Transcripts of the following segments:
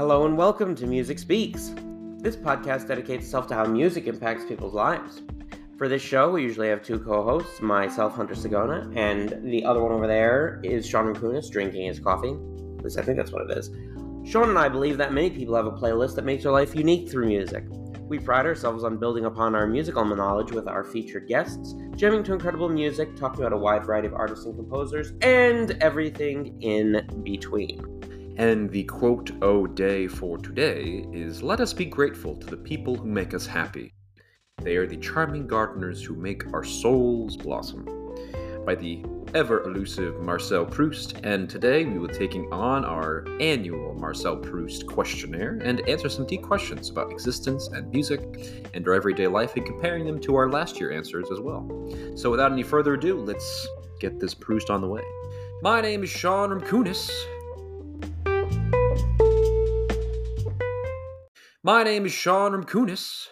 Hello and welcome to Music Speaks. This podcast dedicates itself to how music impacts people's lives. For this show, we usually have two co hosts, myself, Hunter Sagona, and the other one over there is Shaun Kunis drinking his coffee. At least I think that's what it is. Shaun and I believe that many people have a playlist that makes their life unique through music. We pride ourselves on building upon our musical knowledge with our featured guests, jamming to incredible music, talking about a wide variety of artists and composers, and everything in between. And the quote o day for today is Let us be grateful to the people who make us happy. They are the charming gardeners who make our souls blossom. By the ever elusive Marcel Proust, and today we will be taking on our annual Marcel Proust questionnaire and answer some deep questions about existence and music and our everyday life and comparing them to our last year answers as well. So without any further ado, let's get this Proust on the way. My name is Shaun Rimkunis. My name is Shaun Rimkunis.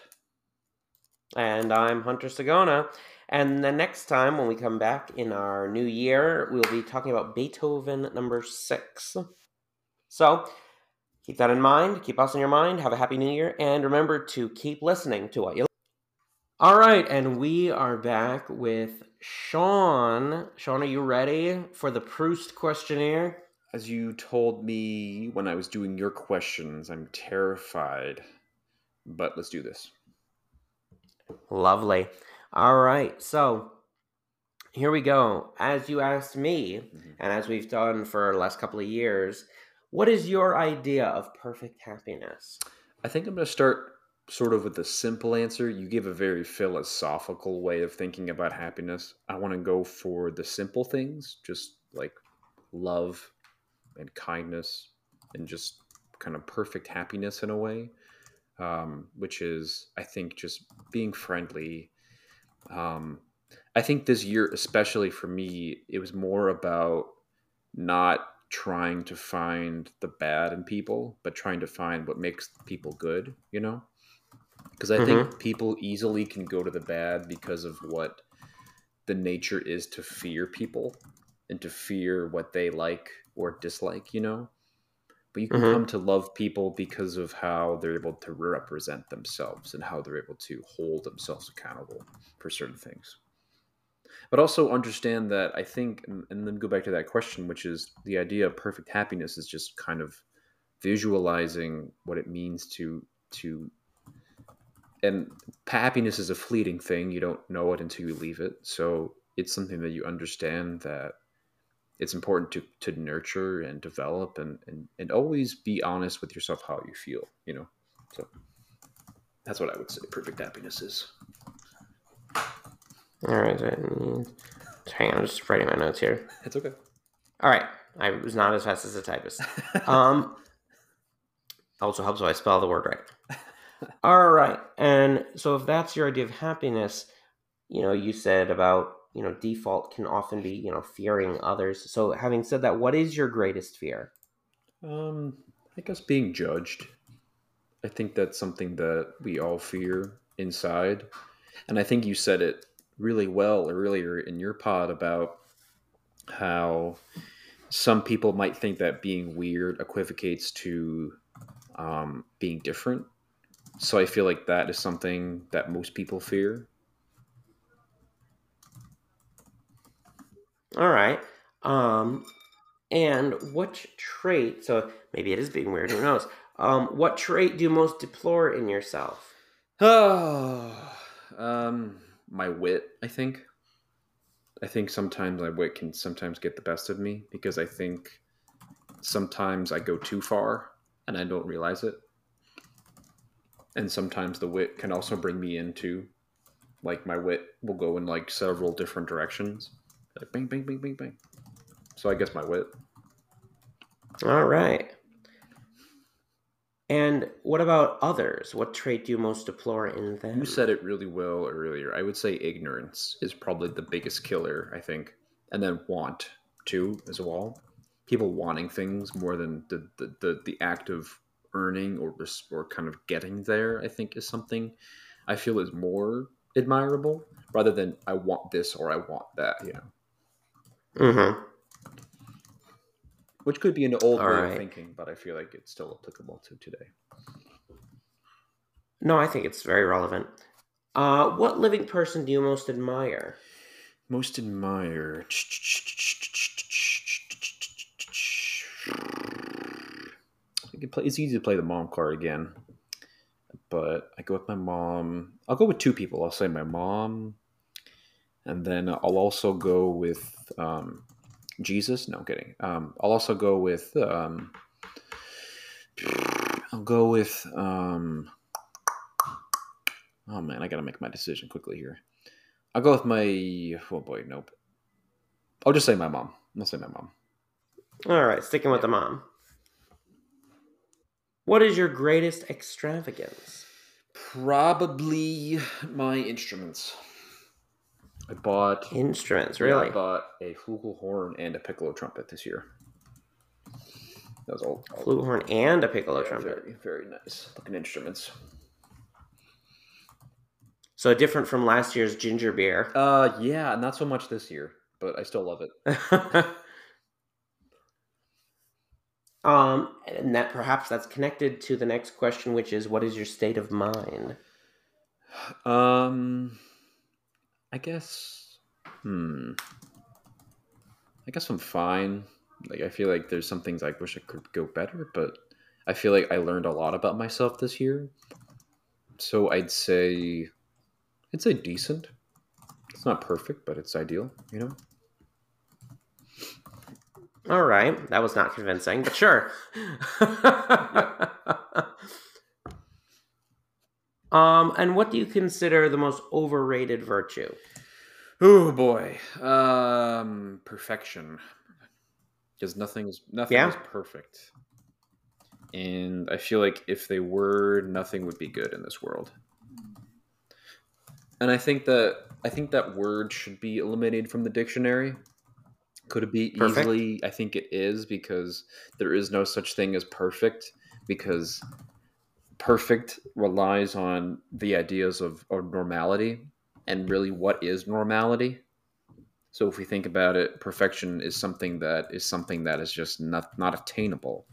And I'm Hunter Sagona. And the next time when we come back in our new year, we'll be talking about Beethoven number six. So keep that in mind, keep us in your mind, have a happy new year, and remember to keep listening to what you All right, and we are back with Shaun. Shaun, are you ready for the Proust questionnaire? As you told me when I was doing your questions, I'm terrified. But let's do this. Lovely. All right. So here we go. As you asked me, Mhm. and as we've done for the last couple of years, what is your idea of perfect happiness? I think I'm going to start sort of with the simple answer. You give a very philosophical way of thinking about happiness. I want to go for the simple things, just like love and kindness and just kind of perfect happiness in a way, um, which is, I think, just being friendly. Um, I think this year, especially for me, it was more about not trying to find the bad in people, but trying to find what makes people good, you know? Because I think people easily can go to the bad because of what the nature is to fear people and to fear what they like or dislike, you know? But you can Mhm. come to love people because of how they're able to represent themselves and how they're able to hold themselves accountable for certain things but also understand that I think, and then go back to that question, which is the idea of perfect happiness is just kind of visualizing what it means to to. And happiness is a fleeting thing; you don't know it until you leave it. So it's something that you understand that it's important to to nurture and develop, and and and always be honest with yourself how you feel. You know, so that's what I would say. Perfect happiness is. All right. Hang on, I'm just writing my notes here. It's okay. All right. I was not as fast as a typist. Um, also helps if I spell the word right. All right. And so if that's your idea of happiness, you know, you said about, you know, default can often be, you know, fearing others. So having said that, what is your greatest fear? Um, I guess being judged. I think that's something that we all fear inside. And I think you said it really well earlier in your pod about how some people might think that being weird equivocates to um, being different. So I feel like that is something that most people fear. All right. Um, and what trait, so maybe it is being weird, who knows? Um, what trait do you most deplore in yourself? Oh, um, my wit. I think. I think sometimes my wit can sometimes get the best of me because I think sometimes I go too far and I don't realize it. And sometimes the wit can also bring me into, like my wit will go in like several different directions, like bing, bing, bing, bing, bing. So I guess my wit. All right. And what about others? What trait do you most deplore in them? You said it really well earlier. I would say ignorance is probably the biggest killer, I think. And then want, too, as well. People wanting things more than the, the, the, the act of earning or, or kind of getting there, I think, is something I feel is more admirable rather than I want this or I want that, you know. Mm-hmm. which could be an old All way right. of thinking, but I feel like it's still applicable to today. No, I think it's very relevant. Uh, what living person do you most admire? Most admire. Play, it's easy to play the mom card again, but I go with my mom. I'll go with two people. I'll say my mom, and then I'll also go with um, Jesus. No, I'm kidding. Um, I'll also go with. Um, I'll go with. Um, oh man, I gotta make my decision quickly here. I'll go with my. Oh boy, nope. I'll just say my mom. I'll say my mom. All right, sticking with the mom. What is your greatest extravagance? Probably my instruments. I bought. Instruments, yeah, really? I bought a flugelhorn and a piccolo trumpet this year. That was all. all- Flute horn and a piccolo yeah, trumpet. Very, very nice looking instruments. So different from last year's ginger beer. Uh, yeah, not so much this year, but I still love it. um, and that perhaps that's connected to the next question, which is, what is your state of mind? Um, I guess. Hmm. I guess I'm fine. Like I feel like there's some things I wish I could go better, but I feel like I learned a lot about myself this year. So I'd say, I'd say decent. It's not perfect, but it's ideal. You know. All right, that was not convincing, but sure. um, and what do you consider the most overrated virtue? Oh boy. Um, perfection. Because nothing is nothing Yeah. is perfect. And I feel like if they were, nothing would be good in this world. And I think that I think that word should be eliminated from the dictionary. Could it be Perfect. easily? I think it is because there is no such thing as perfect because perfect relies on the ideas of, of normality and really what is normality. So if we think about it, perfection is something that is something that is just not not attainable.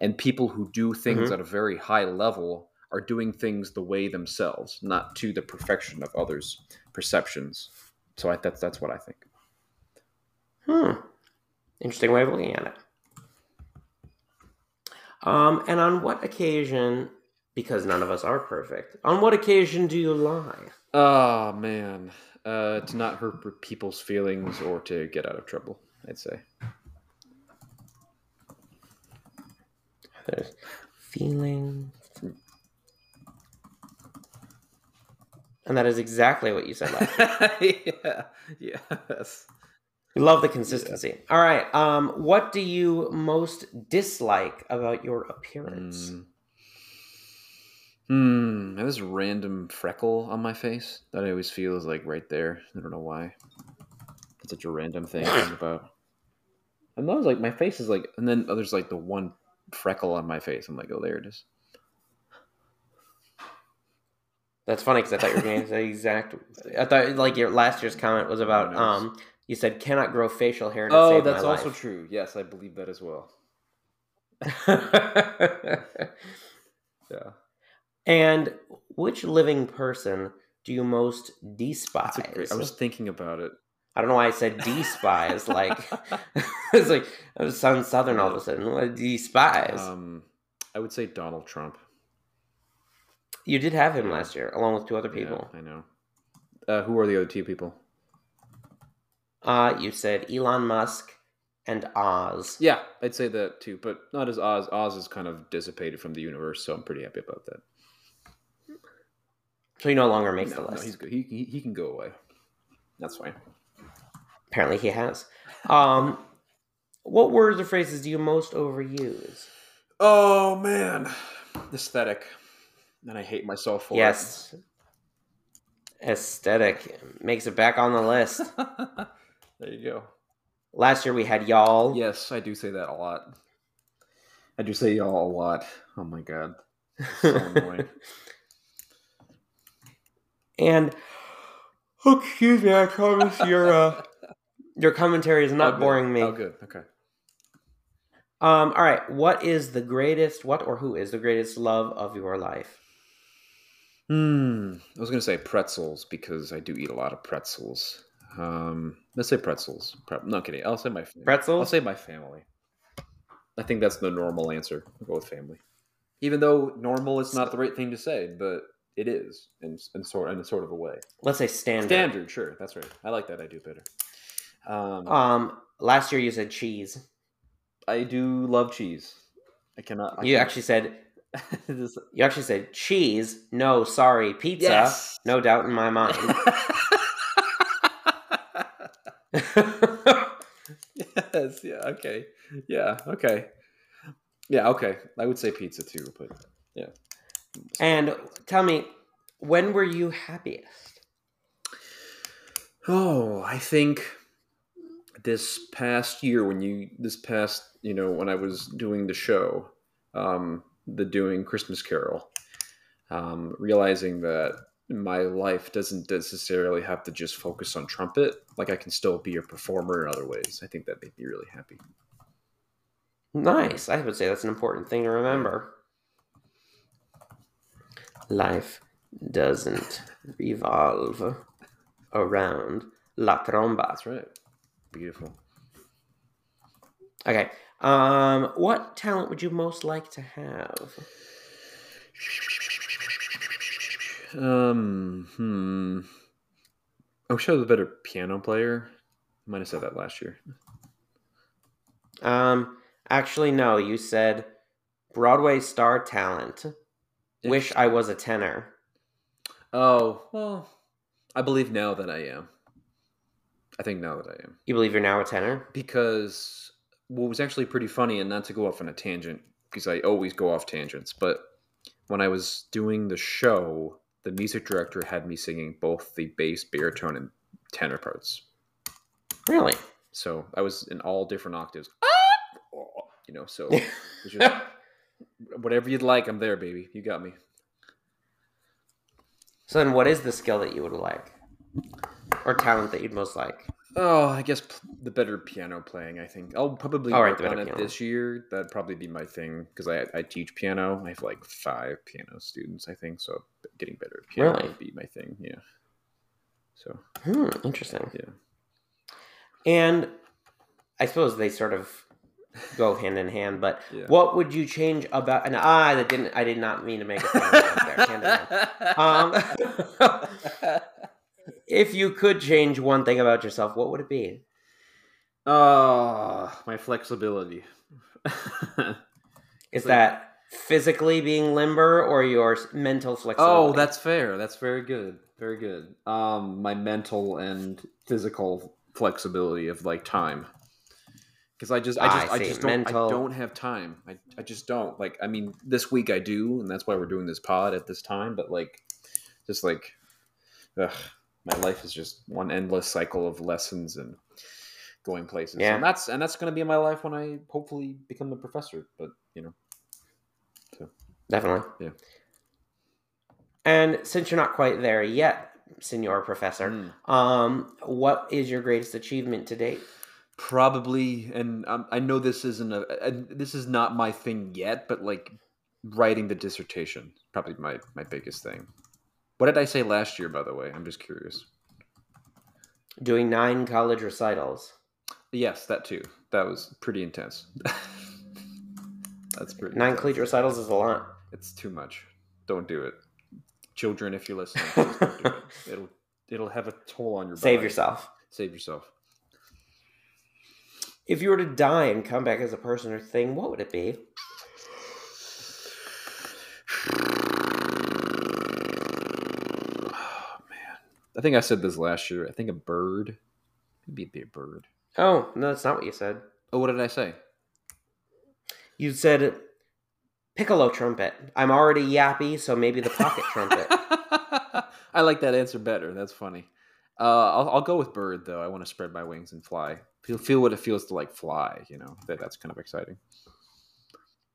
And people who do things Mhm. at a very high level are doing things the way themselves, not to the perfection of others' perceptions. So I, that's that's what I think. Hmm. Interesting way of looking at it. Um, and on what occasion, because none of us are perfect, on what occasion do you lie? Oh man, uh, to not hurt people's feelings or to get out of trouble, I'd say. There's feeling. And that is exactly what you said last. yeah. Yes. We love the consistency. All right. Um, what do you most dislike about your appearance? Mm. Hmm. I have this random freckle on my face that I always feel is like right there. I don't know why. It's such a random thing to think about. And I was like, my face is like, and then there's like the one freckle on my face. I'm like, oh, there it is. That's funny because I thought you were going to exact. I thought like your last year's comment was about um. You said cannot grow facial hair. Oh, that's also life." true. Yes, I believe that as well. Yeah. And which living person do you most despise? Great, I was thinking about it. I don't know why I said despise. like it's like it sounds southern all of a sudden. What, Despise. Um, I would say Donald Trump. you did have him yeah. last year, along with two other Yeah, people. I know. Uh, who are the other two people? Uh, you said Elon Musk and Oz. Yeah, I'd say that too, but not as Oz. Oz is kind of dissipated from the universe, so I'm pretty happy about that. So he no longer makes No, the no, list. he's good. He, he he can go away. That's fine. Apparently, he has. Um, what words or phrases do you most overuse? Oh man, aesthetic. And I hate myself for yes, aesthetic makes it back on the list. there you go. Last year we had y'all. Yes, I do say that a lot. I do say y'all a lot. Oh my god, so annoying. And oh, excuse me, I promise your uh, your commentary is not Oh, boring me. Oh, good. Okay. Um, all right. What is the greatest? What or who is the greatest love of your life? Hmm. I was gonna say pretzels because I do eat a lot of pretzels. Um, let's say pretzels. Pre- no kidding. I'll say my family. Pretzels? I'll say my family. I think that's the normal answer. I'll go with family. Even though normal is not the right thing to say, but it is in, in sort in a sort of a way. Let's say standard. Standard, sure. That's right. I like that. I do better. Um, Um, last year you said cheese. I do love cheese. I cannot. I You actually said This- you actually said cheese. No, sorry, pizza. Yes. No doubt in my mind. yes. Yeah. Okay. Yeah. Okay. Yeah. Okay. I would say pizza too, but yeah. And tell me, when were you happiest? Oh, I think this past year when you this past you know when I was doing the show, um, the doing Christmas Carol, um, realizing that my life doesn't necessarily have to just focus on trumpet. Like I can still be a performer in other ways. I think that made me really happy. Nice. I would say that's an important thing to remember. Life doesn't revolve around la tromba. That's right. Beautiful. Okay. Um, what talent would you most like to have? Um. Hmm. I wish I was a better piano player. Might have said that last year. Um, actually, no. You said Broadway star talent. Wish I was a tenor. Oh well, I believe now that I am. I think now that I am You believe you're now a tenor? because what was actually pretty funny, and not to go off on a tangent because I always go off tangents, but when I was doing the show, the music director had me singing both the bass, baritone, and tenor parts. Really? So I was in all different octaves. You know, so just, whatever you'd like, I'm there, baby. You got me. so then, what is the skill that you would like, or talent that you'd most like? Oh, I guess p- the better piano playing. I think I'll probably All right, work the on it piano. this year. That'd probably be my thing because I I teach piano. I have like five piano students. I think so. Getting better at piano Really? would be my thing. Yeah. So Hmm, interesting. yeah. And I suppose they sort of go hand in hand. But Yeah. what would you change about? And ah, that didn't. I did not mean to make a thing there. Hand in hand. Um, if you could change one thing about yourself, what would it be? oh, my flexibility. Is Like- that physically being limber or your mental flexibility? oh, that's fair. That's very good. Very good. Um, my mental and physical flexibility of like time. Because I just, I I just, I, see. just don't, Mental- I don't have time. I, I just don't. Like, I mean, this week I do, and that's why we're doing this pod at this time. But like, just like, ugh, my life is just one endless cycle of lessons and going places. Yeah. and that's and that's going to be my life when I hopefully become a professor. But you know, Definitely. Yeah. And since you're not quite there yet, Senor Professor, Mm. um, what is your greatest achievement to date? Probably and um, i know this isn't a, a this is not my thing yet but like writing the dissertation probably my my biggest thing what did i say last year by the way i'm just curious Doing nine college recitals. yes that too that was pretty intense that's pretty Nine intense. college recitals is a lot. it's too much don't do it children if you're listening do it. it'll it'll have a toll on your Save body. yourself. save yourself If you were to die and come back as a person or thing, what would it be? Oh man, I think I said this last year. I think a bird. Maybe it'd be a bird. Oh, no, that's not what you said. Oh, what did I say? You said piccolo trumpet. I'm already yappy, so maybe the pocket trumpet. I like that answer better. That's funny. Uh, I'll, I'll go with bird though. I want to spread my wings and fly. Feel feel what it feels to like fly. You know that that's kind of exciting.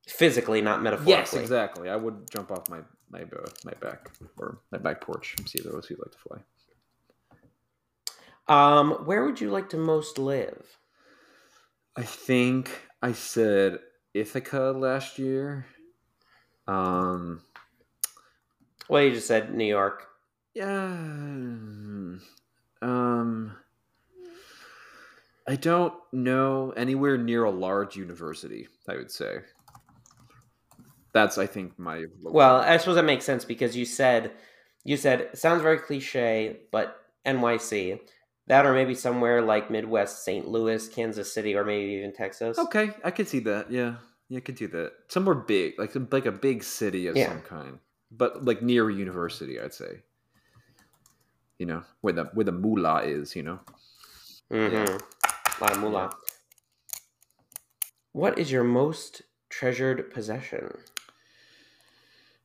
Physically, not metaphorically. Yes, exactly. I would jump off my my uh, my back or my back porch and see those who like to fly. Um, where would you like to most live? I think I said Ithaca last year. Um, Well, you just said New York. yeah. Um, I don't know anywhere near a large university. I would say. That's I think my Well, I suppose that makes sense because you said you said sounds very cliche, but NYC. That or maybe somewhere like Midwest, St. Louis, Kansas City, or maybe even Texas. Okay, I could see that. Yeah, yeah, I could do that. Somewhere big, like like a big city of Yeah. some kind, but like near a university, I'd say. You know where the where the moolah is. You know. Mm-hmm. Yeah. A lot of moolah. What is your most treasured possession?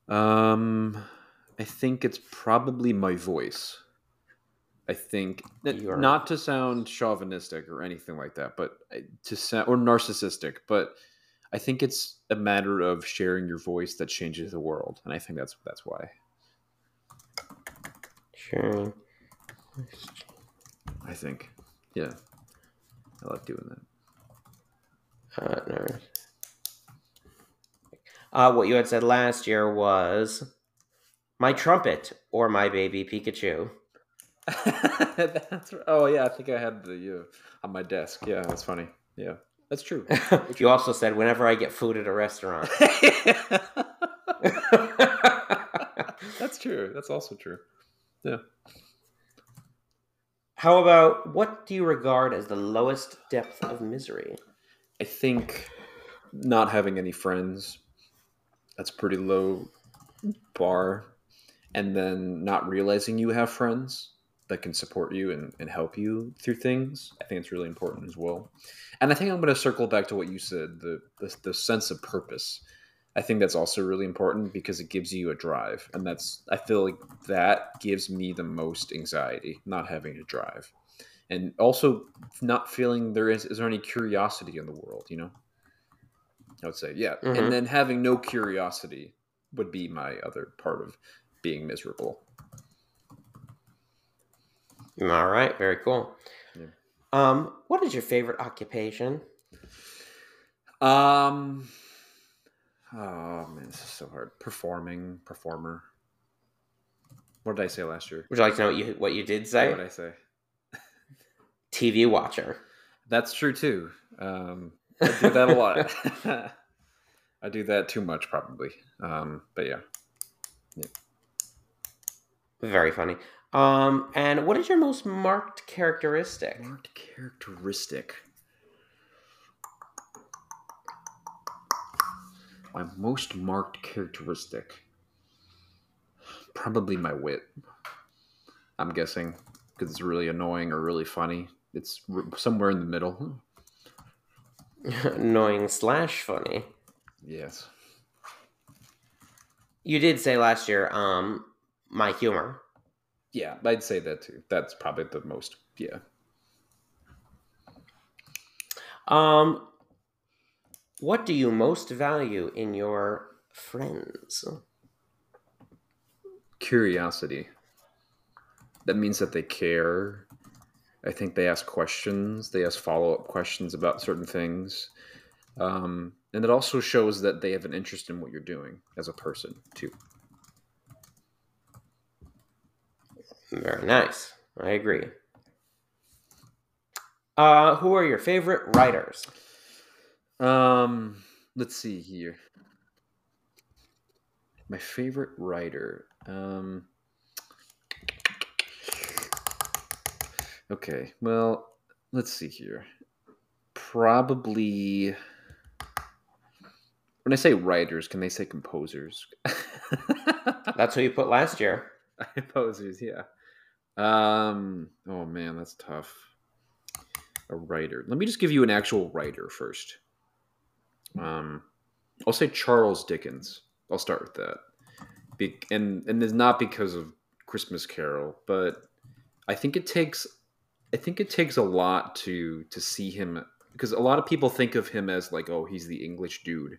Um, I think it's probably my voice. I think n- You are- not to sound chauvinistic or anything like that, but to sound or narcissistic, but I think it's a matter of sharing your voice that changes the world, and I think that's that's why. Sure. I think, yeah, I love doing that. Uh, no. Uh, what you had said last year was my trumpet or my baby Pikachu. that's oh yeah, I think I had the uh, on my desk. Yeah, that's funny. Yeah, that's true. you also said whenever I get food at a restaurant. that's true. That's also true. Yeah. How about what do you regard as the lowest depth of misery? I think not having any friends that's pretty low bar. And then not realizing you have friends that can support you and, and help you through things i think it's really important as well. And i think i'm going to circle back to what you said the, the the sense of purpose i think that's also really important because it gives you a drive and that's i feel like that gives me the most anxiety not having a drive and also not feeling there is is there any curiosity in the world you know i would say yeah Mhm. and then having no curiosity would be my other part of being miserable All right, very cool. Yeah. Um, what is your favorite occupation? um oh man this is so hard performing performer what did i say last year Would you like to know what you what you did what say? did i say TV watcher. that's true too um i do that a lot i do that too much probably um but yeah Very funny. Um, and what is your most marked characteristic? Marked characteristic. My most marked characteristic. Probably my wit. I'm guessing because it's really annoying or really funny. It's somewhere in the middle. Annoying slash funny. Yes. You did say last year, um, my humor. Yeah, I'd say that too. That's probably the most. Yeah. Um, what do you most value in your friends? Curiosity. That means that they care. I think they ask questions. They ask follow up questions about certain things. Um, and it also shows that they have an interest in what you're doing as a person, too. Very nice. I agree. Uh, who are your favorite writers? Um, let's see here. My favorite writer. Um, okay, well, let's see here. Probably. When I say writers, can they say composers? That's who you put last year. composers, yeah. Um. Oh man, that's tough. A writer. Let me just give you an actual writer first. Um, I'll say Charles Dickens. I'll start with that. Be- and and it's not because of Christmas Carol, but I think it takes I think it takes a lot to to see him because a lot of people think of him as like, oh, he's the English dude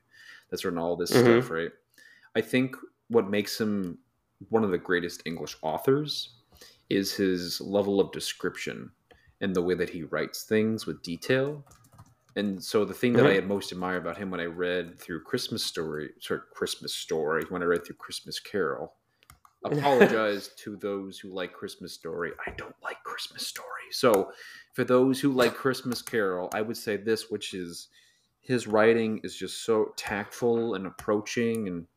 that's written all this Mhm. stuff, right? I think what makes him one of the greatest English authors is his level of description and the way that he writes things with detail and so the thing that I Mhm. had most admired about him when I read through Christmas Story, sorry, Christmas Story, when I read through Christmas Carol, apologize to those who like Christmas Story. I don't like Christmas Story. So for those who like Christmas Carol, I would say this, which is his writing is just so tactful and approaching and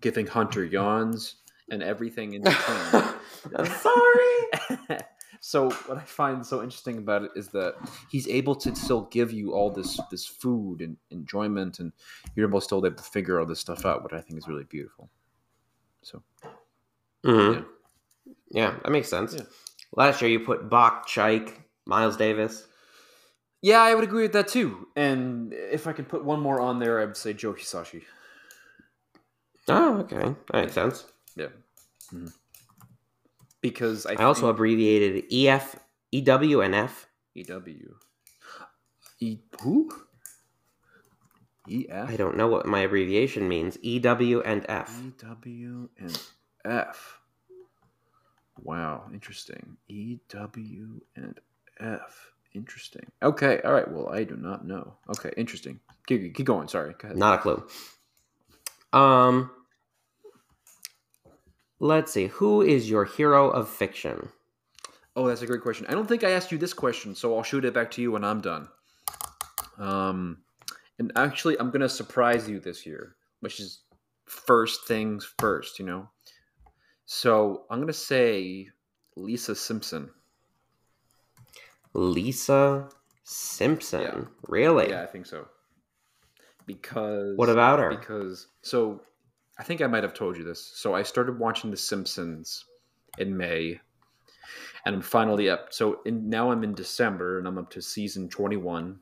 giving Hunter yawns and everything in between. I'm sorry. So what I find so interesting about it is that he's able to still give you all this this food and enjoyment, and you're almost still able to figure all this stuff out, which I think is really beautiful. So Mhm. Yeah. Yeah, that makes sense. Yeah. Last year you put Bach, Chike, Miles Davis. yeah, I would agree with that too. And if I could put one more on there, I would say Joe Hisaishi. Oh, okay. That makes sense. Yeah, Mhm. Because I, I also think abbreviated EF, EW, and F. EW. E who? E F. I don't know what my abbreviation means. EW and F. E W and F. Wow, interesting. E W and F. Interesting. Okay, all right. Well, I do not know. Okay, interesting. Keep, keep going. Sorry. Go ahead. Not a clue. Um, let's see. Who is your hero of fiction? Oh, that's a great question. I don't think I asked you this question, so I'll shoot it back to you when I'm done. Um, and actually, I'm gonna surprise you this year, which is first things first. You know. So I'm gonna say Lisa Simpson. Lisa Simpson. Yeah. Really? Yeah, I think so. Because What about her? Because so I think I might have told you this. So I started watching The Simpsons in May, and I'm finally up. So in, now I'm in December, and I'm up to season 21,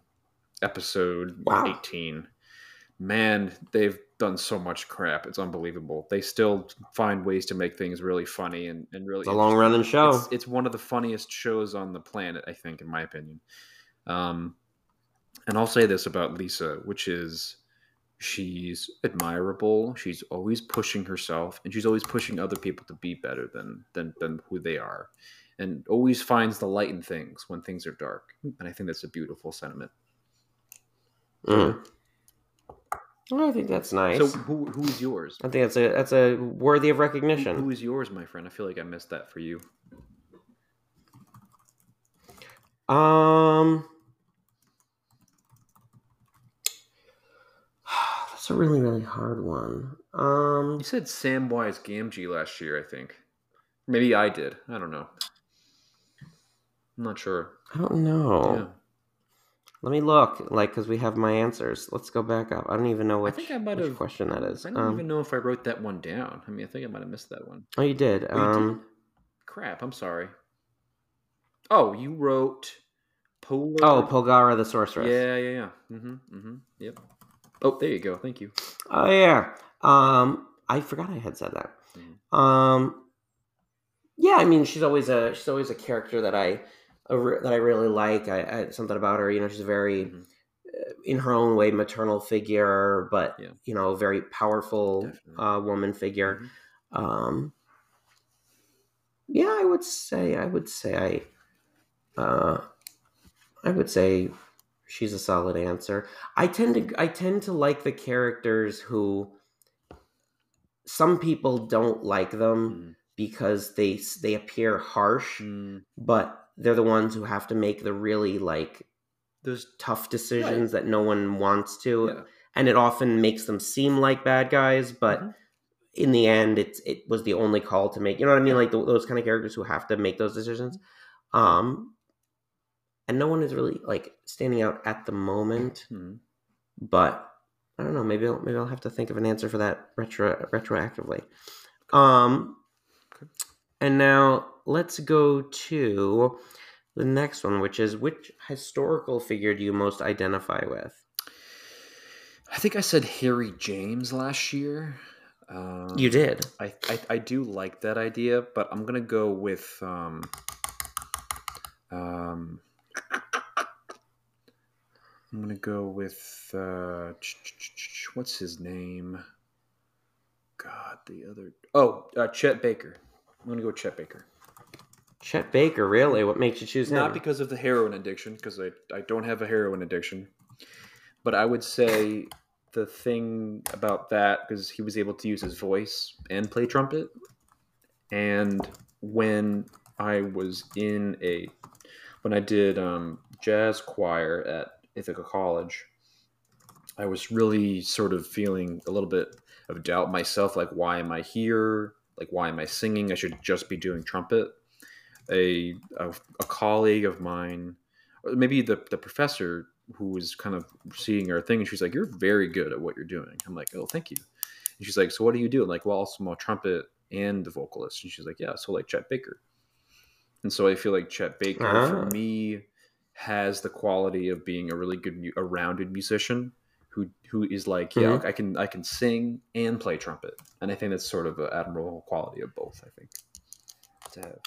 episode Wow. 18. Man, they've done so much crap. It's unbelievable. They still find ways to make things really funny and, and really It's a long running show. it's, it's one of the funniest shows on the planet, I think, in my opinion. Um, and I'll say this about Lisa, which is she's admirable. She's always pushing herself, and she's always pushing other people to be better than than than who they are, and always finds the light in things when things are dark. And I think that's a beautiful sentiment. Mhm. Oh, I think that's nice. So, who who is yours? I think that's a that's a worthy of Who, recognition. who is yours, my friend? I feel like I missed that for you. Um, that's a really really hard one. Um, You said Samwise Gamgee last year, I think. Maybe I did. I don't know. I'm not sure. I don't know. Yeah. Let me look, like, because we have my answers. Let's go back up. I don't even know I which, think I might have- question that is. I don't Um, even know if I wrote that one down. I mean, I think I might have missed that one. oh, you did. Oh, you did? um, Crap, I'm sorry. Oh, you wrote Polar. oh, Polgara the Sorceress. Yeah, yeah, yeah. Mm-hmm. Mm-hmm. Yep. Oh, there you go. Thank you. Oh yeah. Um, I forgot I had said that. Mhm. Um, yeah, I mean, she's always a she's always a character that I that I really like. I, I something about her. You know, she's a very Mhm. uh, in her own way maternal figure, but Yeah. you know, very powerful uh, woman figure. Mhm. Um, yeah, I would say I would say I uh, I would say she's a solid answer. I tend to I tend to like the characters who some people don't like them Mhm. because they they appear harsh, Mm, but they're the ones who have to make the really like those tough decisions that no one wants to, yeah. and it often makes them seem like bad guys, but Mhm. in the end, it's it was the only call to make. You know what I mean? Like th those kind of characters who have to make those decisions. Um, and no one is really like standing out at the moment, Mhm. but I don't know. Maybe I'll, maybe I'll have to think of an answer for that retro retroactively. Um, Okay. and now let's go to the next one, which is which historical figure do you most identify with? I think I said Harry James last year. Um, You did. I, I I do like that idea, but I'm gonna go with um um I'm gonna go with uh what's his name? God, the other oh uh, Chet Baker. I'm gonna go with Chet Baker. Chet Baker, really? What makes you choose him? Not because of the heroin addiction, because I I don't have a heroin addiction. But I would say the thing about that because he was able to use his voice and play trumpet. And when I was in a when I did um, jazz choir at Ithaca College, I was really sort of feeling a little bit of doubt myself. Like, why am I here? Like, why am I singing? I should just be doing trumpet. A a, a colleague of mine, or maybe the the professor who was kind of seeing our thing, and she's like, "You're very good at what you're doing." I'm like, "Oh, thank you." And she's like, "So what do you do?" I'm like, "Well, also I'm a trumpet and the vocalist." And she's like, "Yeah, so like Chet Baker." And so I feel like Chet Baker Ah. for me has the quality of being a really good, a rounded musician who who is like, yeah, Mhm. I can I can sing and play trumpet, and I think that's sort of an admirable quality of both. I think.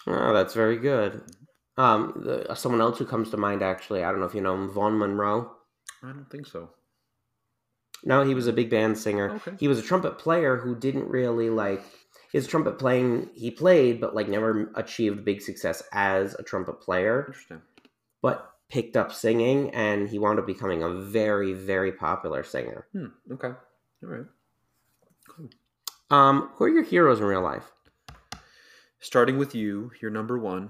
Oh, that's very good. Um, the, someone else who comes to mind actually, I don't know if you know him, Vaughn Monroe. I don't think so. No, he was a big band singer. Okay. He was a trumpet player who didn't really like his trumpet playing. He played, but like never achieved big success as a trumpet player. Interesting. But picked up singing, and he wound up becoming a very, very popular singer. Hmm. Okay. All right. Cool. Um, who are your heroes in real life? Starting with you, you're number one.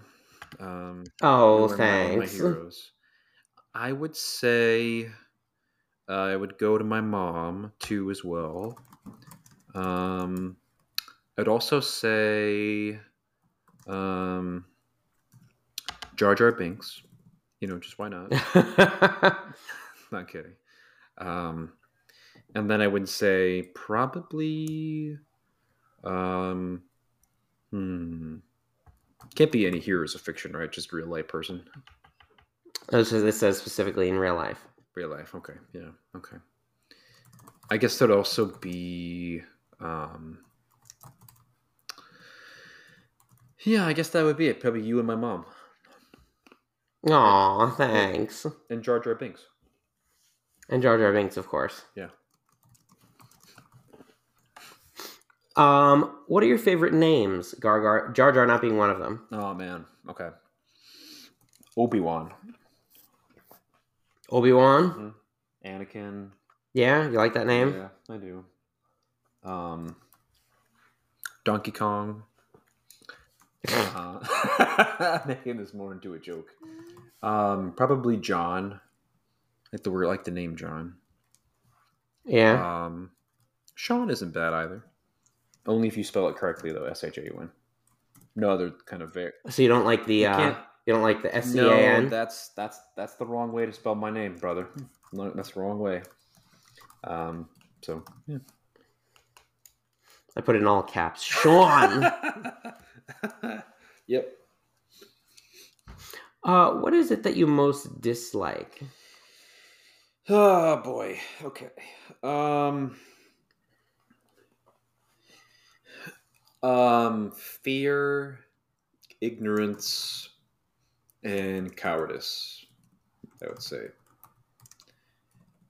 Um, Oh, you are now one of my thanks. heroes. I would say uh, I would go to my mom too as well. Um, I'd also say um, Jar Jar Binks. You know, just why not? not kidding. Um, and then I would say probably, um, hmm, can't be any heroes of fiction, right? Just real life person, this, is, this says specifically in real life. real life. Okay, yeah, okay. I guess that'd also be, um, yeah, I guess that would be it. Probably you and my mom Aw, thanks. and Jar Jar Binks. And Jar Jar Binks, of course. Yeah. Um, what are your favorite names? Gar Gar, Jar Jar not being one of them. Oh man. Okay. Obi Wan, Obi Wan. Anakin. Yeah, you like that name? Yeah, I do. Um, Donkey Kong. Uh, making this more into a joke. Um, probably John. Like the word, like the name John. Yeah. Um, Sean isn't bad either. Only if you spell it correctly, though. S H A U N. No other kind of very. So you don't like the You uh, you don't like the S C No, that's that's that's the wrong way to spell my name, brother. No, that's the wrong way. Um. So yeah. I put it in all caps. Sean. yep. Uh, what is it that you most dislike? Oh boy. Okay. Um. Um. Fear, ignorance, and cowardice. I would say.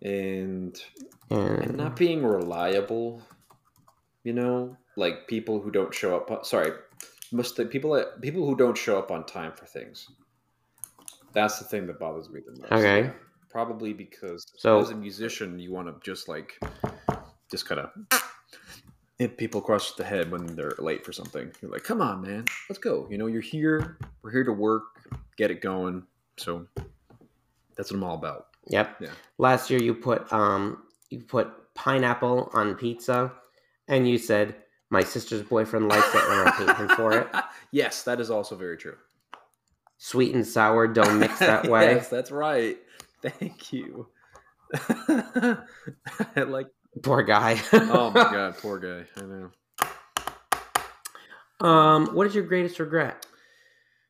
And and And not being reliable. You know, like people who don't show up. Sorry, most the people that people who don't show up on time for things. That's the thing that bothers me the most. Okay. Probably because So- as a musician, you want to just like, just kind of hit people across the head when they're late for something. You're like, come on, man, let's go. You know, you're here. We're here to work, get it going. So that's what I'm all about. Yep. Yeah. Last year you put um you put pineapple on pizza, and you said my sister's boyfriend likes it, and I hate him for it. yes, that is also very true. Sweet and sour don't mix that way. yes, that's right. Thank you. I like. Poor guy. Oh my god, poor guy. I know. Um, what is your greatest regret?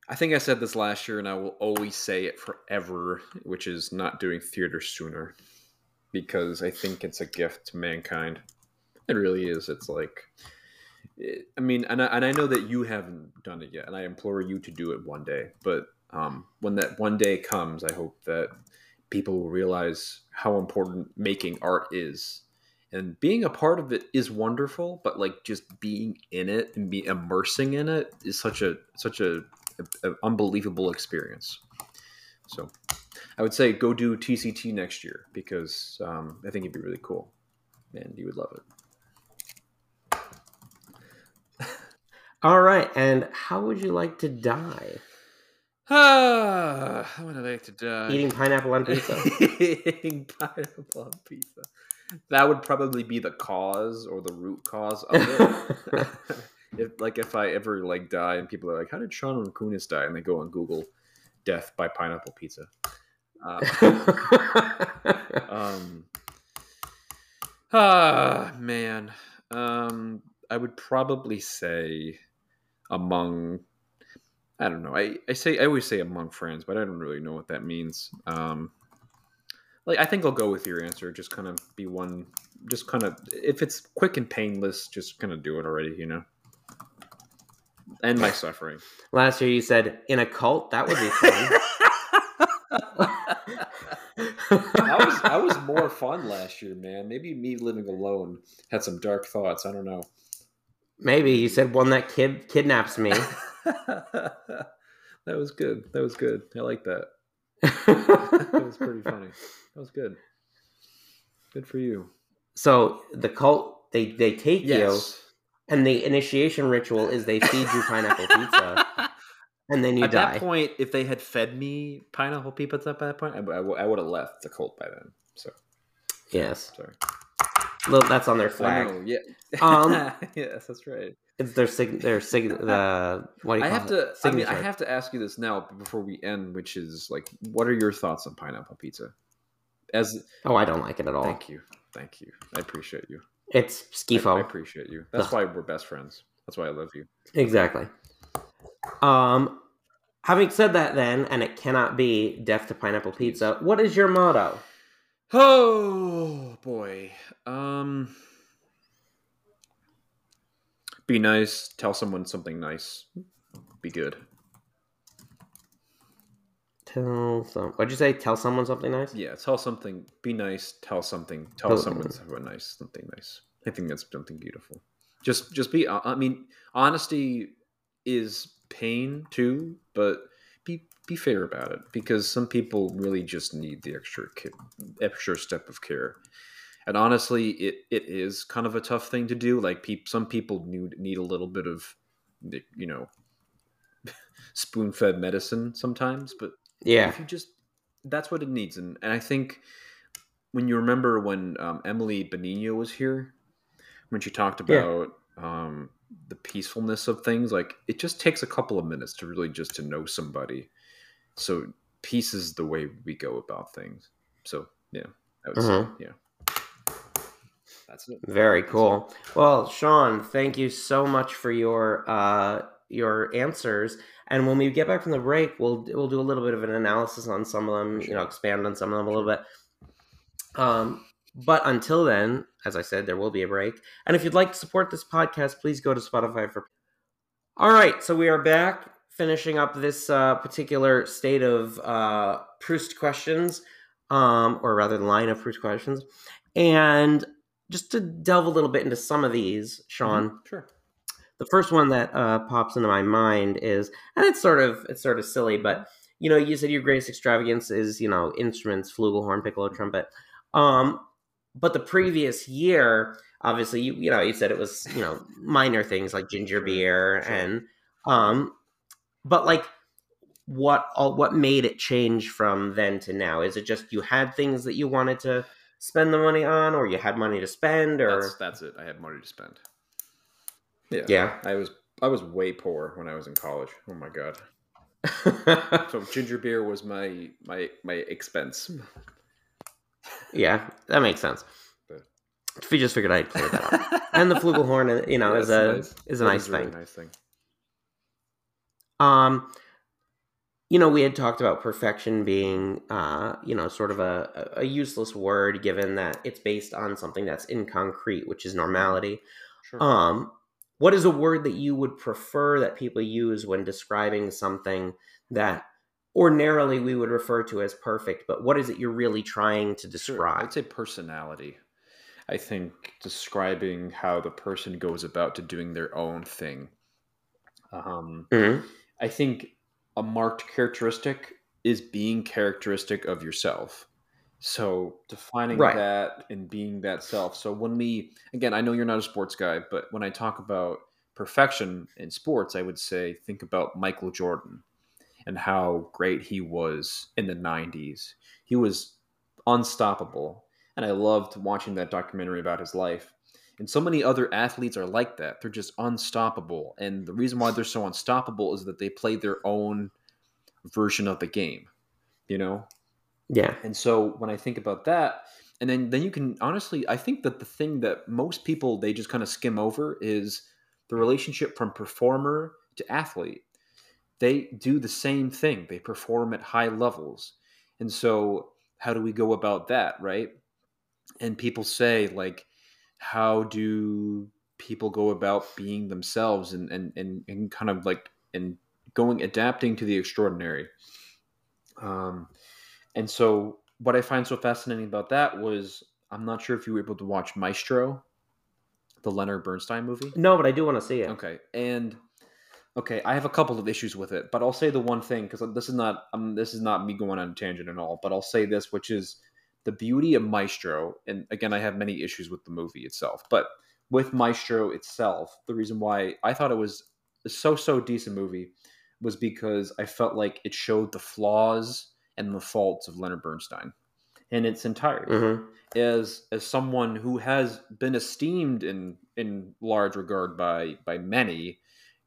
I think I said this last year, and I will always say it forever, which is not doing theater sooner, because I think it's a gift to mankind. It really is. It's like, I mean, and I, and I know that you haven't done it yet, and I implore you to do it one day. But um, when that one day comes, I hope that people will realize how important making art is. And being a part of it is wonderful, but like just being in it and be immersing in it is such a such a, a, a unbelievable experience. So I would say go do TCT next year because um, I think it'd be really cool, and you would love it. All right, and how would you like to die? Ah, how would I like to die? Eating pineapple on pizza. Eating pineapple on pizza. That would probably be the cause or the root cause of it. if like if I ever like die and people are like, "How did Shaun Rimkunas die?" and they go on Google, "death by pineapple pizza." Um, um, ah, man. Um, I would probably say among. I don't know. I, I say I always say among friends, but I don't really know what that means. Um, like I think I'll go with your answer. Just kind of be one. Just kind of if it's quick and painless, just kind of do it already. You know. End my suffering. Last year you said in a cult that would be fun. I was I was more fun last year, man. Maybe me living alone had some dark thoughts. I don't know. Maybe you said one that kid kidnaps me. that was good. That was good. I like that. that was pretty funny. That was good. Good for you. So the cult they they take Yes. you, and the initiation ritual is they feed you pineapple pizza, and then you At die. At that point, if they had fed me pineapple pizza at that point, I, would have left the cult by then. So yes, sorry. Well, that's on their flag. know, yeah. Um, yes, that's right. It's their sig. Their sig. The what do you I call have it? to. I mean, I have to ask you this now before we end, which is like, what are your thoughts on pineapple pizza? As Oh, I don't like it at all. thank you, thank you, I appreciate you. It's I, I appreciate you. That's Ugh. why we're best friends. That's why I love you. Exactly. Um, having said that, then, and it cannot be death to pineapple pizza. What is your motto? Oh boy. Um be nice, tell someone something nice. Be good. Tell some. What'd you say? Tell someone something nice. Yeah, tell something, be nice, tell something, tell Oh. someone something nice, something nice. I think that's something beautiful. Just just be I mean, honesty is pain too, but be be fair about it because some people really just need the extra ki- extra step of care. And honestly, it, it is kind of a tough thing to do. Like peop, some people need need a little bit of, you know, spoon fed medicine sometimes. But Yeah. if you just that's what it needs and, and i think when you remember when um, emily benigno was here when she talked Yeah. about um, the peacefulness of things like it just takes a couple of minutes to really just to know somebody so peace is the way we go about things so yeah i would say Mhm. yeah that's it Very cool. Well, Shaun, thank you so much for your uh, your answers. And when we get back from the break, we'll we'll do a little bit of an analysis on some of them. You know, expand on some of them a little bit. Um, but until then, as I said, there will be a break. And if you'd like to support this podcast, please go to Spotify for. All right, so we are back, finishing up this uh, particular state of uh, Proust questions, um, or rather, the line of Proust questions, and just to delve a little bit into some of these, Shaun. Mhm. sure The first one that uh, pops into my mind is, and it's sort of it's sort of silly, but you know, you said your greatest extravagance is you know instruments, flugelhorn, piccolo, trumpet. Um, but the previous year, obviously, you you know, you said it was you know minor things like ginger beer sure. and um, but like what all what made it change from then to now? Is it just you had things that you wanted to spend the money on, or you had money to spend, or that's that's it i had money to spend yeah yeah. i was i was way poor when i was in college oh my god So ginger beer was my my my expense. yeah, that makes sense. We just figured I'd clear that up. And the flugelhorn, you know, Yeah, is a nice. is a nice a really nice thing. Um, you know, we had talked about perfection being, uh, you know, sort of a, a useless word given that it's based on something that's inconcrete, which is normality. Sure. Um, what is a word that you would prefer that people use when describing something that ordinarily we would refer to as perfect? But what is it you're really trying to Sure. describe? I'd say personality. I think describing how the person goes about to doing their own thing. Um, Mhm. I think a marked characteristic is being characteristic of yourself. So defining Right. that and being that self. So when we again, I know you're not a sports guy, but when I talk about perfection in sports, I would say think about Michael Jordan and how great he was in the 90s. He was unstoppable. And I loved watching that documentary about his life. And so many other athletes are like that. They're just unstoppable. And the reason why they're so unstoppable is that they play their own version of the game, you know? Yeah. And so when I think about that, and then then you can honestly, I think that the thing that most people they just kind of skim over is the relationship from performer to athlete. They do the same thing. They perform at high levels. And so how do we go about that, right? And people say like how do people go about being themselves and and and, and kind of like and going adapting to the extraordinary. Um and so, what I find so fascinating about that was I'm not sure if you were able to watch Maestro, the Leonard Bernstein movie. No, but I do want to see it. Okay, and okay, I have a couple of issues with it, but I'll say the one thing because this is not um, this is not me going on a tangent at all. But I'll say this, which is the beauty of Maestro. And again, I have many issues with the movie itself, but with Maestro itself, the reason why I thought it was a so so decent movie was because I felt like it showed the flaws and the faults of Leonard Bernstein in its entirety. hmm As as someone who has been esteemed in in large regard by by many,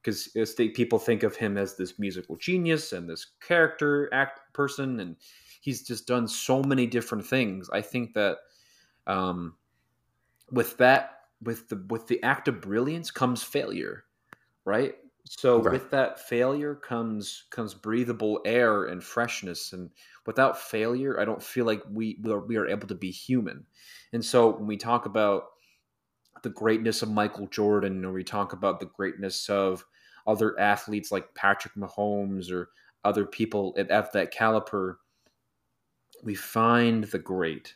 because people think of him as this musical genius and this character act person, and he's just done so many different things. I think that um, with that with the with the act of brilliance comes failure, right? So Right. with that failure comes comes breathable air and freshness, and without failure, I don't feel like we we are, we are able to be human. And so when we talk about the greatness of Michael Jordan, or we talk about the greatness of other athletes like Patrick Mahomes or other people at, at that caliber, we find the great.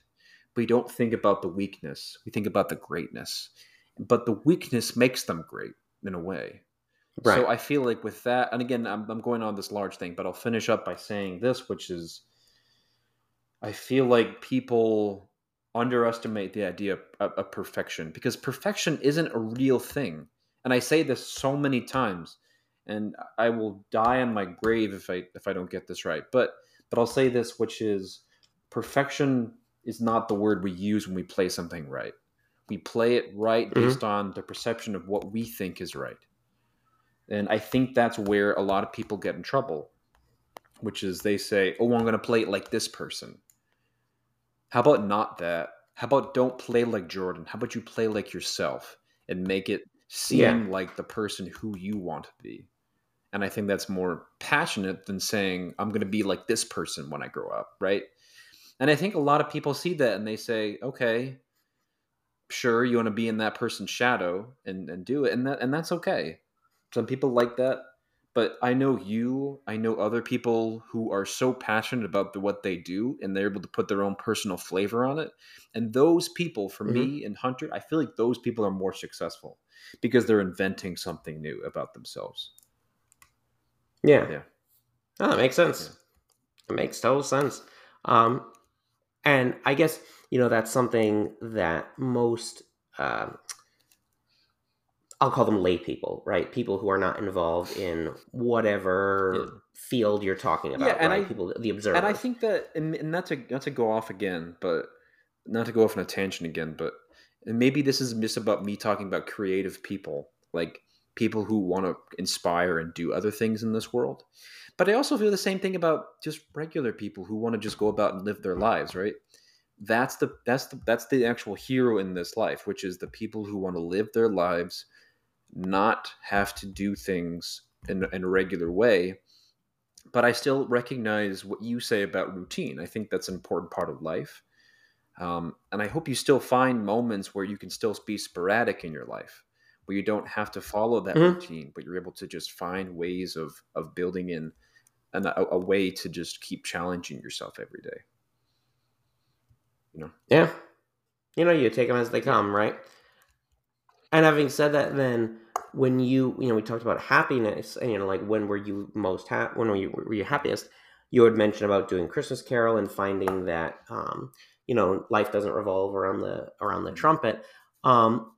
We don't think about the weakness. We think about the greatness. But the weakness makes them great in a way. Right. So I feel like with that, and again, I'm, I'm going on this large thing, but I'll finish up by saying this, which is I feel like people underestimate the idea of, of, of perfection because perfection isn't a real thing. And I say this so many times, and I will die on my grave if I if I don't get this right. But but I'll say this, which is perfection is not the word we use when we play something right. We play it right Mhm. based on the perception of what we think is right. And I think that's where a lot of people get in trouble, which is they say, "Oh, I'm going to play it like this person." How about not that? How about don't play like Jordan? How about you play like yourself and make it seem like the person who you want to be? And I think that's more passionate than saying, I'm going to be like this person when I grow up, right? And I think a lot of people see that and they say, okay, sure, you want to be in that person's shadow and, and do it. And that and that's okay. Some people like that. But I know you, I know other people who are so passionate about the, what they do and they're able to put their own personal flavor on it. And those people, for me and Hunter, I feel like those people are more successful because they're inventing something new about themselves. Yeah. Yeah. Oh, that makes sense. It makes total sense. Um, and I guess you know that's something that most um, I'll call them lay people, right? People who are not involved in whatever Yeah. field you're talking about, Yeah, and right? I- people, the observers. And I think that, and, and not to not to go off again, but not to go off on a tangent again, but and maybe this is just about me talking about creative people, like people who want to inspire and do other things in this world. But I also feel the same thing about just regular people who want to just go about and live their lives, right? That's the that's the that's the actual hero in this life, which is the people who want to live their lives, not have to do things in, in a regular way, but I still recognize what you say about routine. I think that's an important part of life. Um, and I hope you still find moments where you can still be sporadic in your life, where you don't have to follow that Mhm. routine, but you're able to just find ways of of building in an, a, a way to just keep challenging yourself every day. You know. Yeah. You know, you take them as they come, right? And having said that, then when you, you know, we talked about happiness and, you know, like when were you most happy? When were you, were you happiest? you had mentioned about doing Christmas Carol and finding that um, you know life doesn't revolve around the around the trumpet. Um,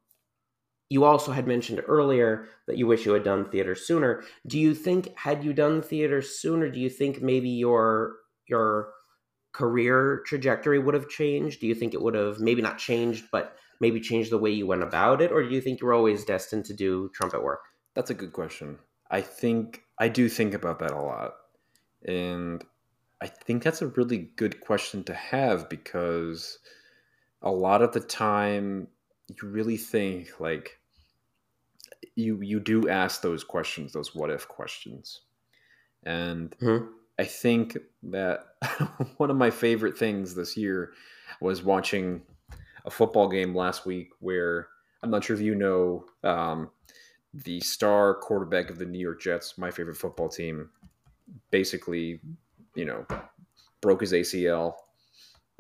you also had mentioned earlier that you wish you had done theater sooner. Do you think had you done theater sooner, do you think maybe your your career trajectory would have changed? Do you think it would have maybe not changed, but maybe changed the way you went about it, or do you think you were always destined to do trumpet work? That's a good question. I think I do think about that a lot, and I think that's a really good question to have because a lot of the time you really think like you you do ask those questions, those what if questions, and mm-hmm. I think that one of my favorite things this year was watching a football game last week where I'm not sure if you know um, the star quarterback of the New York Jets, my favorite football team, basically, you know, broke his ACL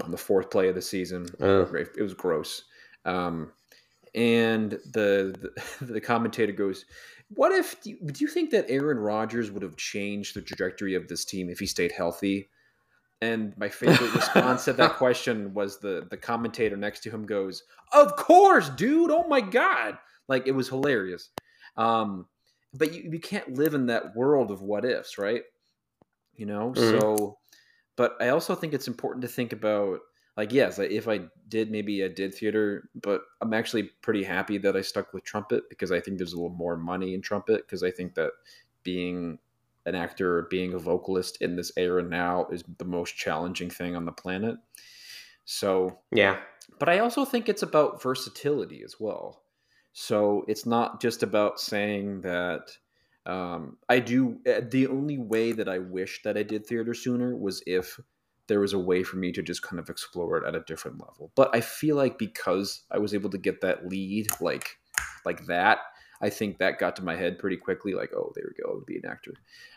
on the fourth play of the season. Uh. It was gross. Um, and the, the, the commentator goes, "What if do you, do you think that Aaron Rodgers would have changed the trajectory of this team if he stayed healthy?" And my favorite response to that question was the the commentator next to him goes, "Of course, dude! Oh my god!" Like it was hilarious. Um, but you, you can't live in that world of what ifs, right? You know. Mm-hmm. So, but I also think it's important to think about like yes if i did maybe i did theater but i'm actually pretty happy that i stuck with trumpet because i think there's a little more money in trumpet because i think that being an actor or being a vocalist in this era now is the most challenging thing on the planet. So yeah. but i also think it's about versatility as well. So it's not just about saying that um, i do eh, the only way that i wish that i did theater sooner was if there was a way for me to just kind of explore it at a different level. But I feel like because I was able to get that lead like like that, I think that got to my head pretty quickly. Like, oh, there we go, be an actor.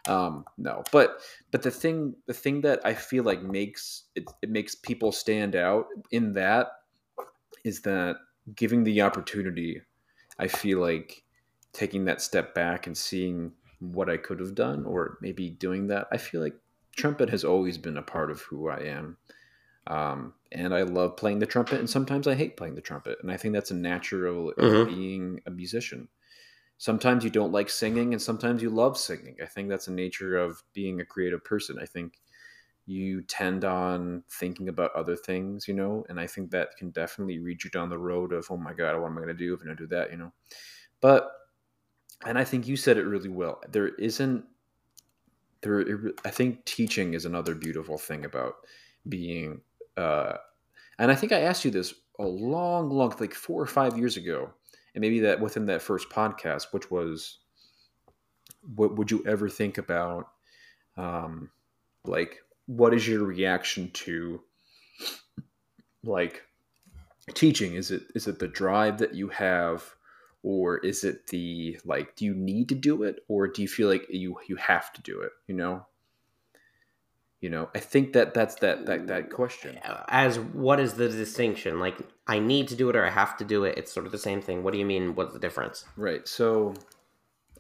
Um, no, but but the thing the thing that I feel like makes it, it makes people stand out in that is that giving the opportunity, I feel like taking that step back and seeing what I could have done, or maybe doing that, I feel like trumpet has always been a part of who I am. Um, and I love playing the trumpet, and sometimes I hate playing the trumpet. And I think that's a natural mm-hmm. being a musician. Sometimes you don't like singing, and sometimes you love singing. I think that's a nature of being a creative person. I think you tend on thinking about other things, you know, and I think that can definitely lead you down the road of, oh my God, what am I going to do if I do that, you know? But, and I think you said it really well. There isn't there i think teaching is another beautiful thing about being uh and i think i asked you this a long long like four or five years ago and maybe that within that first podcast which was what would you ever think about um like what is your reaction to like teaching? Is it is it the drive that you have or is it the like do you need to do it or do you feel like you you have to do it you know? You know i think that that's that that that question. as what is the distinction? Like i need to do it or i have to do it it's sort of the same thing. What do you mean what's the difference? Right so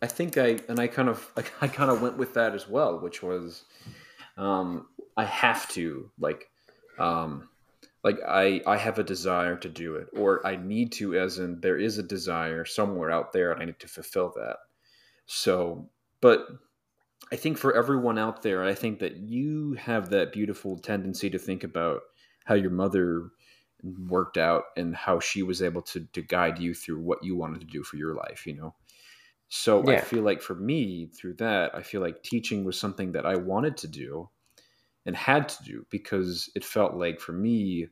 i think i and i kind of i kind of went with that as well which was um i have to like um like I I have a desire to do it or I need to as in there is a desire somewhere out there and I need to fulfill that. So, but I think for everyone out there, I think that you have that beautiful tendency to think about how your mother worked out and how she was able to to guide you through what you wanted to do for your life, you know. So yeah. I feel like for me, through that, I feel like teaching was something that I wanted to do and had to do because it felt like for me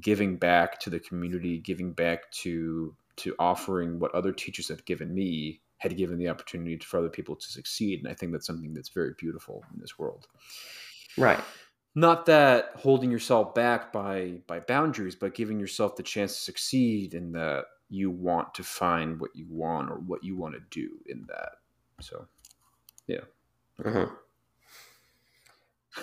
giving back to the community, giving back to to offering what other teachers have given me had given the opportunity for other people to succeed. And i think that's something that's very beautiful in this world. Right. Not that holding yourself back by by boundaries but giving yourself the chance to succeed in that you want to find what you want or what you want to do in that. So yeah. Uh-huh.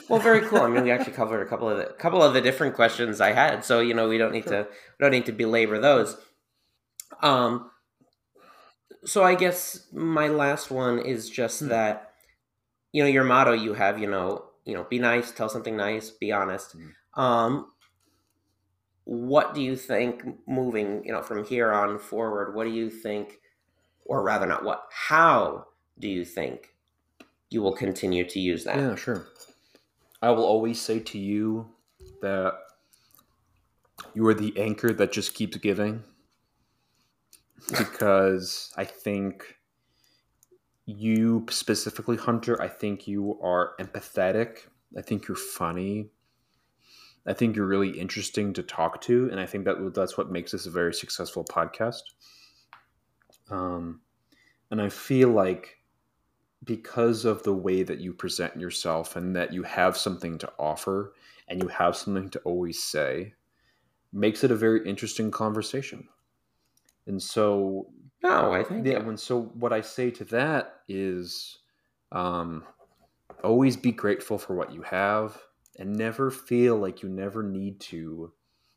Well, very cool. I mean, we actually covered a couple of the couple of the different questions I had, so you know we don't need sure. to we don't need to belabor those. Um, so I guess my last one is just hmm. that you know your motto you have you know you know, be nice, tell something nice, be honest. Mhm. Um, what do you think moving, you know, from here on forward? What do you think, or rather, not what? How do you think you will continue to use that? Yeah, sure. I will always say to you that you are the anchor that just keeps giving. Because I think you specifically, Hunter, I think you are empathetic. I think you're funny. I think you're really interesting to talk to, and I think that that's what makes this a very successful podcast. Um, and I feel like because of the way that you present yourself and that you have something to offer and you have something to always say makes it a very interesting conversation. And so No, I think yeah when so what i say to that is um, always be grateful for what you have and never feel like you never need to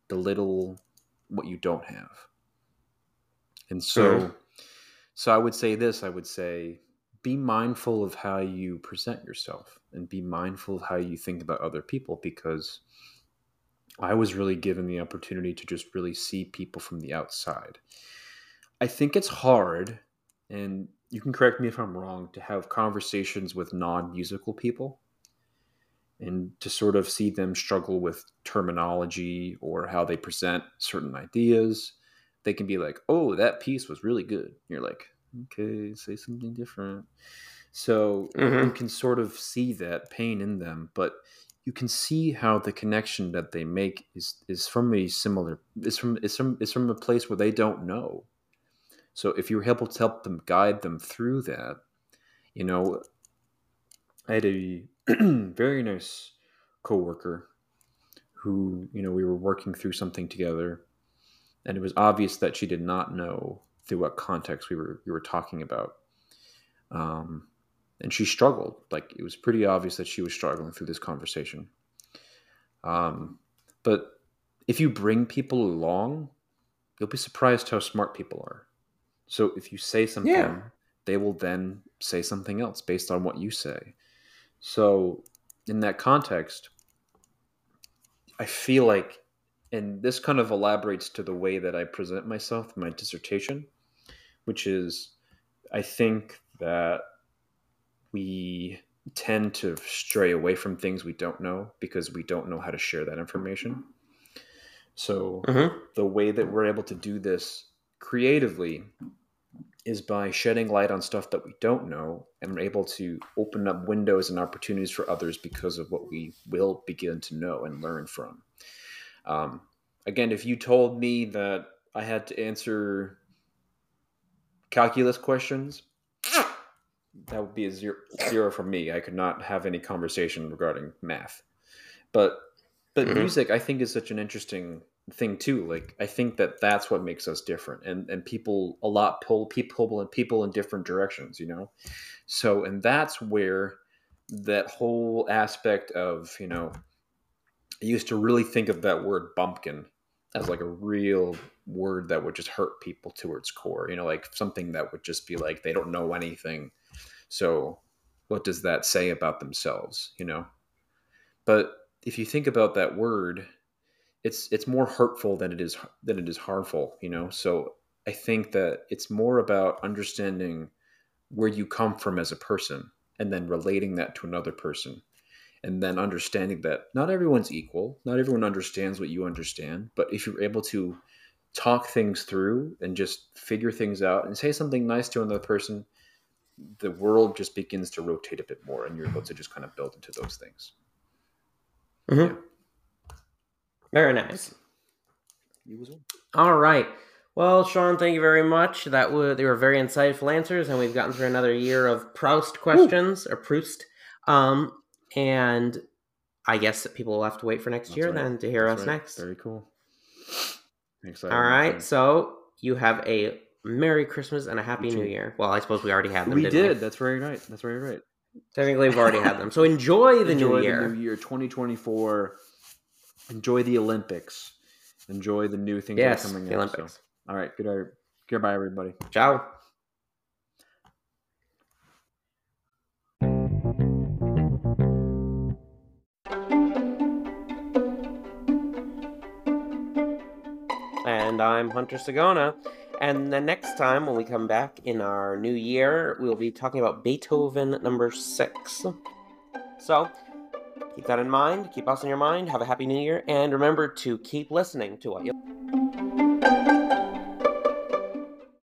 belittle what you don't have. And so so i would say this i would say be mindful of how you present yourself and be mindful of how you think about other people because I was really given the opportunity to just really see people from the outside. I think it's hard, and you can correct me if I'm wrong, to have conversations with non musical people and to sort of see them struggle with terminology or how they present certain ideas. They can be like, oh, that piece was really good. You're like, okay, say something different. So Mhm. you can sort of see that pain in them, but you can see how the connection that they make is is from a similar is from is from is from a place where they don't know. So if you're able to help them guide them through that, you know, I had a very nice coworker who, you know, we were working through something together, and it was obvious that she did not know through what context we were we were talking about. Um, and she struggled. Like it was pretty obvious that she was struggling through this conversation. Um, but if you bring people along, you'll be surprised how smart people are. So if you say something, Yeah. they will then say something else based on what you say. So in that context, I feel like, and this kind of elaborates to the way that I present myself in my dissertation, which is I think that we tend to stray away from things we don't know because we don't know how to share that information. So Mhm. the way that we're able to do this creatively is by shedding light on stuff that we don't know and we're able to open up windows and opportunities for others because of what we will begin to know and learn from um, again if you told me that i had to answer calculus questions that would be a zero, zero for me. I could not have any conversation regarding math. But but Mhm. music i think is such an interesting thing too. Like i think that that's what makes us different. And and people a lot pull people and people in different directions you know? So and that's where that whole aspect of you know i used to really think of that word bumpkin as like a real word that would just hurt people to its core you know like something that would just be like they don't know anything. So what does that say about themselves you know? But if you think about that word it's it's more hurtful than it is than it is harmful you know? So i think that it's more about understanding where you come from as a person and then relating that to another person and then understanding that not everyone's equal not everyone understands what you understand but if you're able to talk things through and just figure things out and say something nice to another person the world just begins to rotate a bit more and you're able to just kind of build into those things Mhm. Very nice. you as well All right. Well, Shaun, thank you very much. That were they were very insightful answers, and we've gotten through another year of Proust questions or Proust. Um, and I guess that people will have to wait for next That's year right. then to hear That's us right. next. very cool Excited, All my So you have a Merry Christmas and a Happy New. Year. Well, I suppose we already had them. we did that's very right that's very right Technically, we've already had them. So enjoy the enjoy new year. the new year 2024 enjoy the olympics enjoy the new things that yes, are coming the up so. Olympics. all right good goodbye everybody Ciao. And I'm Hunter Sagona. And the next time when we come back in our new year, we'll be talking about Beethoven number six. So, keep that in mind, keep us in your mind, have a happy new year, and remember to keep listening to what you.